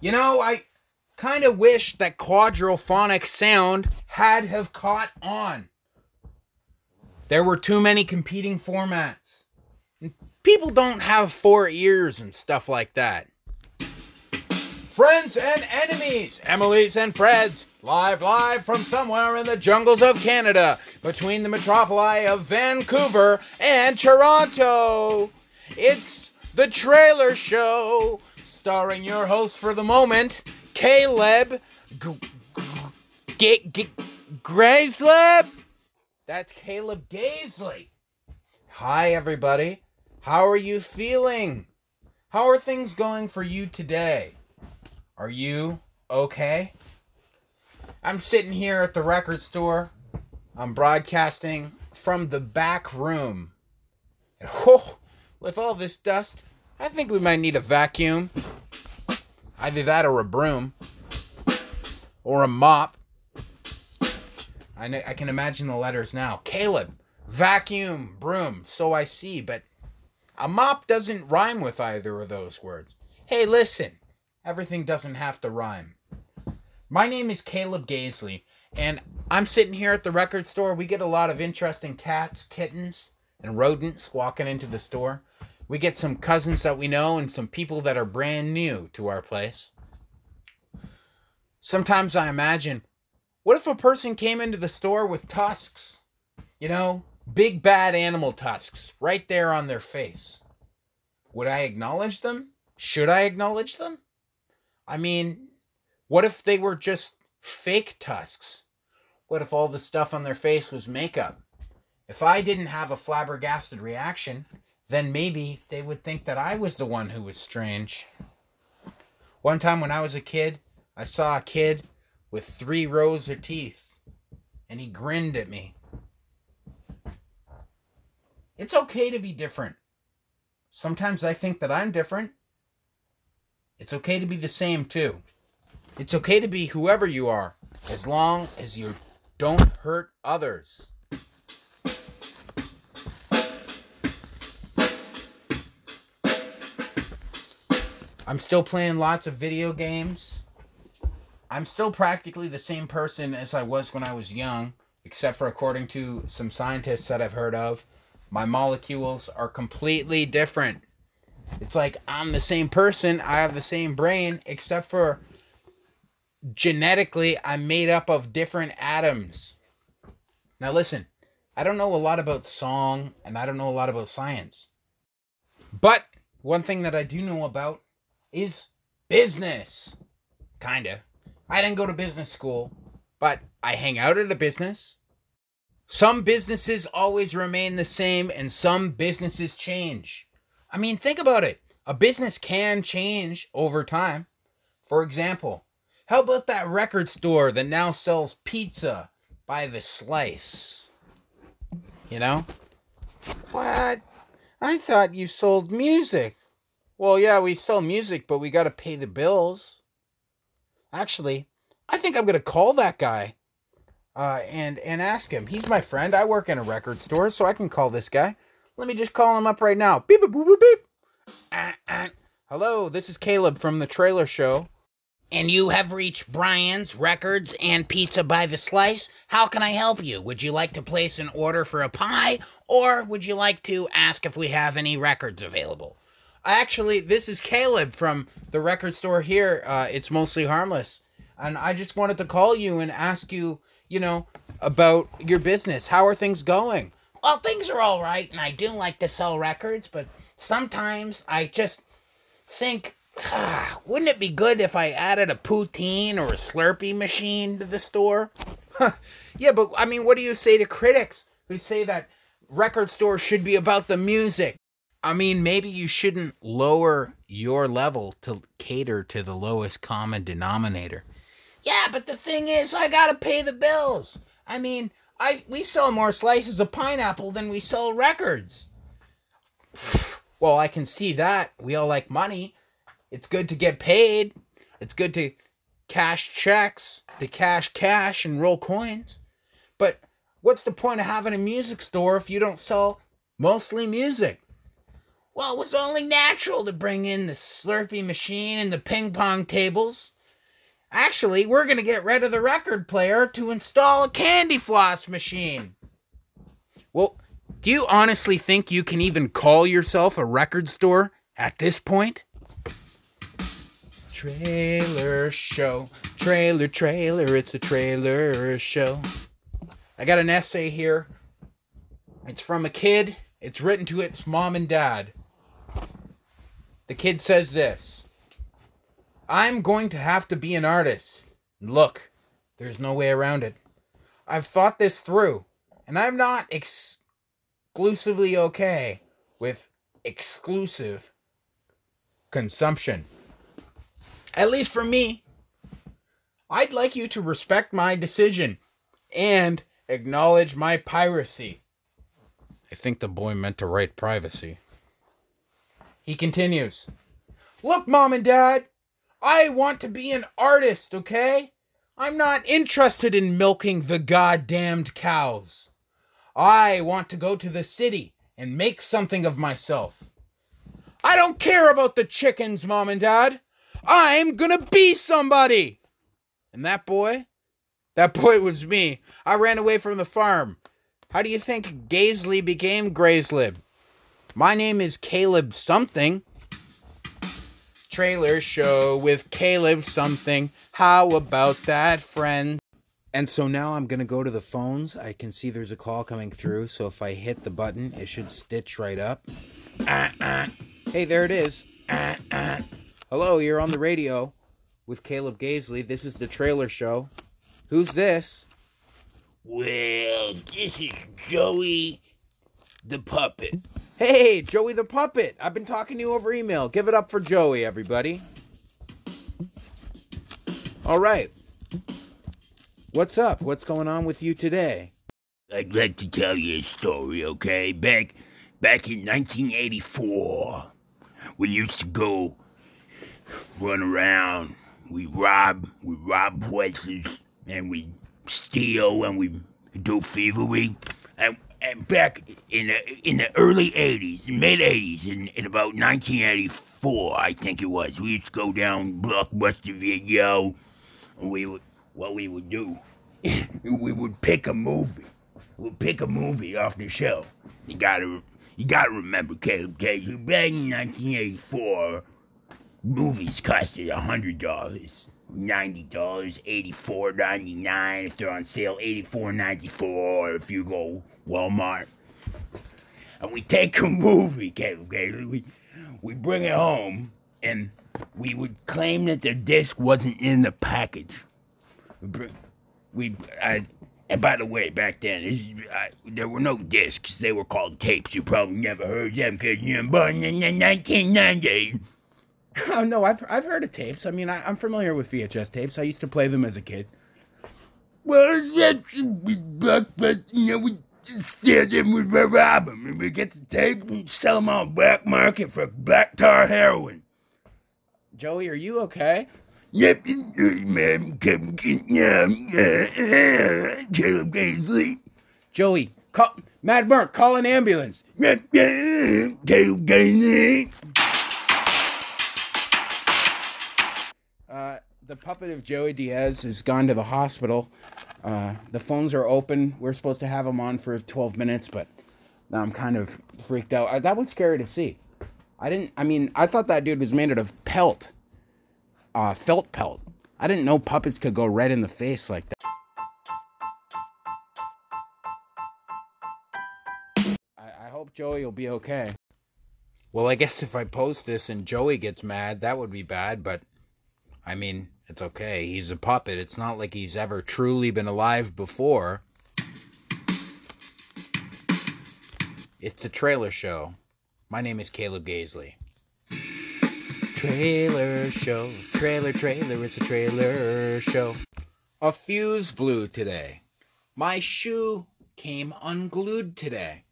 You know, I kind of wish that quadraphonic sound had have caught on. There were too many competing formats. People don't have four ears and stuff like that. Friends and enemies, Emily's and Fred's, live, live from somewhere in the jungles of Canada, between the metropoli of Vancouver and Toronto. It's the trailer show, starring your host for the moment, Caleb G- G- G- Grayslip. That's Caleb Daisley. Hi, everybody. How are you feeling? How are things going for you today? Are you okay? I'm sitting here at the record store. I'm broadcasting from the back room. Oh, with all this dust, I think we might need a vacuum. Either that or a broom. Or a mop. I, know, I can imagine the letters now. Caleb, vacuum, broom, so I see, but a mop doesn't rhyme with either of those words. Hey, listen, everything doesn't have to rhyme. My name is Caleb Gaisley, and I'm sitting here at the record store. We get a lot of interesting cats, kittens, and rodents walking into the store. We get some cousins that we know and some people that are brand new to our place. Sometimes I imagine what if a person came into the store with tusks? You know, big bad animal tusks right there on their face. Would I acknowledge them? Should I acknowledge them? I mean, what if they were just fake tusks? What if all the stuff on their face was makeup? If I didn't have a flabbergasted reaction, then maybe they would think that I was the one who was strange. One time when I was a kid, I saw a kid with three rows of teeth, and he grinned at me. It's okay to be different. Sometimes I think that I'm different. It's okay to be the same, too. It's okay to be whoever you are, as long as you don't hurt others. I'm still playing lots of video games. I'm still practically the same person as I was when I was young, except for according to some scientists that I've heard of, my molecules are completely different. It's like I'm the same person, I have the same brain, except for genetically, I'm made up of different atoms. Now, listen, I don't know a lot about song and I don't know a lot about science. But one thing that I do know about is business. Kinda. I didn't go to business school, but I hang out at a business. Some businesses always remain the same and some businesses change. I mean, think about it. A business can change over time. For example, how about that record store that now sells pizza by the slice? You know? What? I thought you sold music. Well, yeah, we sell music, but we got to pay the bills. Actually, I think I'm going to call that guy uh, and and ask him. He's my friend. I work in a record store, so I can call this guy. Let me just call him up right now. Beep, beep. Uh, uh. Hello, this is Caleb from the Trailer Show. And you have reached Brian's Records and Pizza by the Slice. How can I help you? Would you like to place an order for a pie, or would you like to ask if we have any records available? Actually, this is Caleb from the record store here. Uh, it's mostly harmless. And I just wanted to call you and ask you, you know, about your business. How are things going? Well, things are all right, and I do like to sell records, but sometimes I just think, ah, wouldn't it be good if I added a poutine or a Slurpee machine to the store? yeah, but I mean, what do you say to critics who say that record stores should be about the music? I mean, maybe you shouldn't lower your level to cater to the lowest common denominator. Yeah, but the thing is, I gotta pay the bills. I mean, I we sell more slices of pineapple than we sell records. Well, I can see that. We all like money. It's good to get paid. It's good to cash checks, to cash cash and roll coins. But what's the point of having a music store if you don't sell mostly music? Well, it was only natural to bring in the Slurpee machine and the ping pong tables. Actually, we're going to get rid of the record player to install a candy floss machine. Well, do you honestly think you can even call yourself a record store at this point? Trailer show, trailer, trailer, it's a trailer show. I got an essay here. It's from a kid. It's written to its mom and dad. The kid says this I'm going to have to be an artist. Look, there's no way around it. I've thought this through, and I'm not exclusively okay with exclusive consumption. At least for me. I'd like you to respect my decision and acknowledge my piracy. I think the boy meant to write privacy. He continues Look, mom and dad, I want to be an artist, okay? I'm not interested in milking the goddamned cows. I want to go to the city and make something of myself. I don't care about the chickens, mom and dad. I'm gonna be somebody. And that boy, that boy was me. I ran away from the farm. How do you think Gaisley became Grayslib? My name is Caleb something. Trailer show with Caleb something. How about that, friend? And so now I'm going to go to the phones. I can see there's a call coming through. So if I hit the button, it should stitch right up. Uh, uh. Hey, there it is. Uh. Hello, you're on the radio with Caleb Gaisley. This is the trailer show. Who's this? Well, this is Joey the puppet. Hey, Joey the puppet. I've been talking to you over email. Give it up for Joey, everybody. All right. What's up? What's going on with you today? I'd like to tell you a story, okay? Back back in 1984, we used to go run around. We rob, we rob places, and we steal, and we do thievery. And and back in the in the early '80s, mid '80s, in, in about 1984, I think it was, we used to go down Blockbuster Video, and we would what we would do, we would pick a movie, we'd pick a movie off the shelf. You gotta you gotta remember, Caleb Cage, back in 1984, movies costed a hundred dollars ninety dollars, eighty four ninety nine if they're on sale, eighty four ninety four if you go Walmart. And we take a movie, okay? We we bring it home and we would claim that the disc wasn't in the package. We, bring, we I, and by the way, back then I, there were no discs; they were called tapes. You probably never heard them because you're born in the 1990s. Oh no, I've I've heard of tapes. I mean, I, am familiar with VHS tapes. I used to play them as a kid. Well, that's blockbuster. You know, we steal them, we rob them, and we get the tape and sell them on black market for black tar heroin. Joey, are you okay? Yep, man, Caleb Gaisley. Joey, call Mad Mark, call an ambulance. Caleb Gaisley. The puppet of Joey Diaz has gone to the hospital. Uh, the phones are open. We're supposed to have him on for 12 minutes, but now I'm kind of freaked out. I, that was scary to see. I didn't. I mean, I thought that dude was made out of pelt, uh, felt pelt. I didn't know puppets could go right in the face like that. I, I hope Joey will be okay. Well, I guess if I post this and Joey gets mad, that would be bad, but I mean, it's okay. He's a puppet. It's not like he's ever truly been alive before. It's a trailer show. My name is Caleb Gaisley. Trailer show, trailer, trailer, it's a trailer show. A fuse blew today. My shoe came unglued today.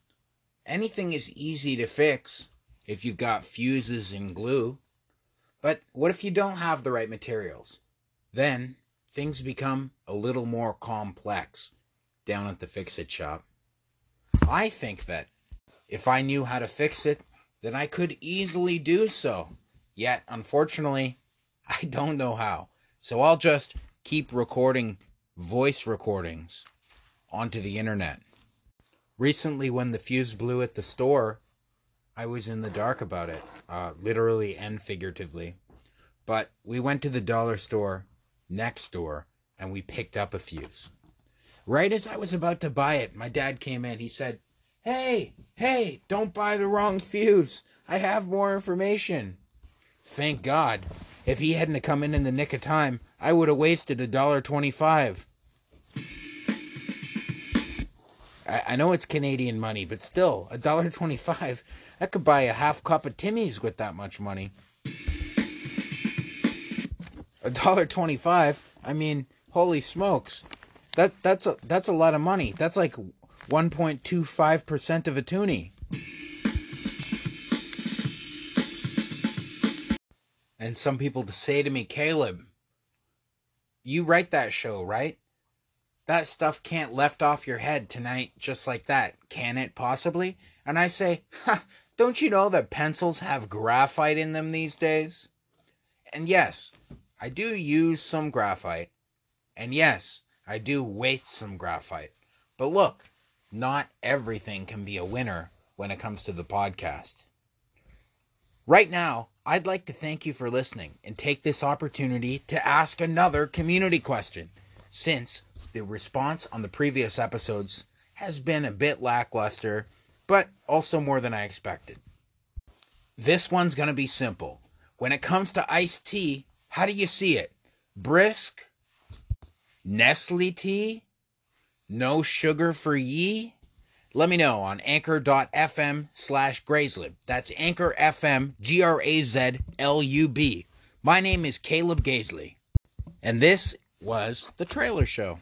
Anything is easy to fix if you've got fuses and glue. But what if you don't have the right materials? Then things become a little more complex down at the fix it shop. I think that if I knew how to fix it, then I could easily do so. Yet, unfortunately, I don't know how. So I'll just keep recording voice recordings onto the internet. Recently, when the fuse blew at the store, I was in the dark about it, uh, literally and figuratively. But we went to the dollar store next door and we picked up a fuse. Right as I was about to buy it, my dad came in. He said, Hey, hey, don't buy the wrong fuse. I have more information. Thank God. If he hadn't come in in the nick of time, I would have wasted a dollar twenty-five. I, I know it's Canadian money, but still, a dollar twenty-five. I could buy a half cup of Timmy's with that much money. A dollar twenty-five. I mean, holy smokes, that that's a that's a lot of money. That's like one point two five percent of a toonie. And some people say to me, Caleb, you write that show, right? That stuff can't left off your head tonight just like that, can it possibly? And I say, ha, don't you know that pencils have graphite in them these days? And yes, I do use some graphite. And yes, I do waste some graphite. But look, not everything can be a winner when it comes to the podcast. Right now, I'd like to thank you for listening and take this opportunity to ask another community question since the response on the previous episodes has been a bit lackluster, but also more than I expected. This one's going to be simple. When it comes to iced tea, how do you see it? Brisk? Nestle tea? No sugar for ye? Let me know on anchor.fm slash Grazlub. That's Anchor FM, G R A Z L U B. My name is Caleb Gaisley, and this was The Trailer Show.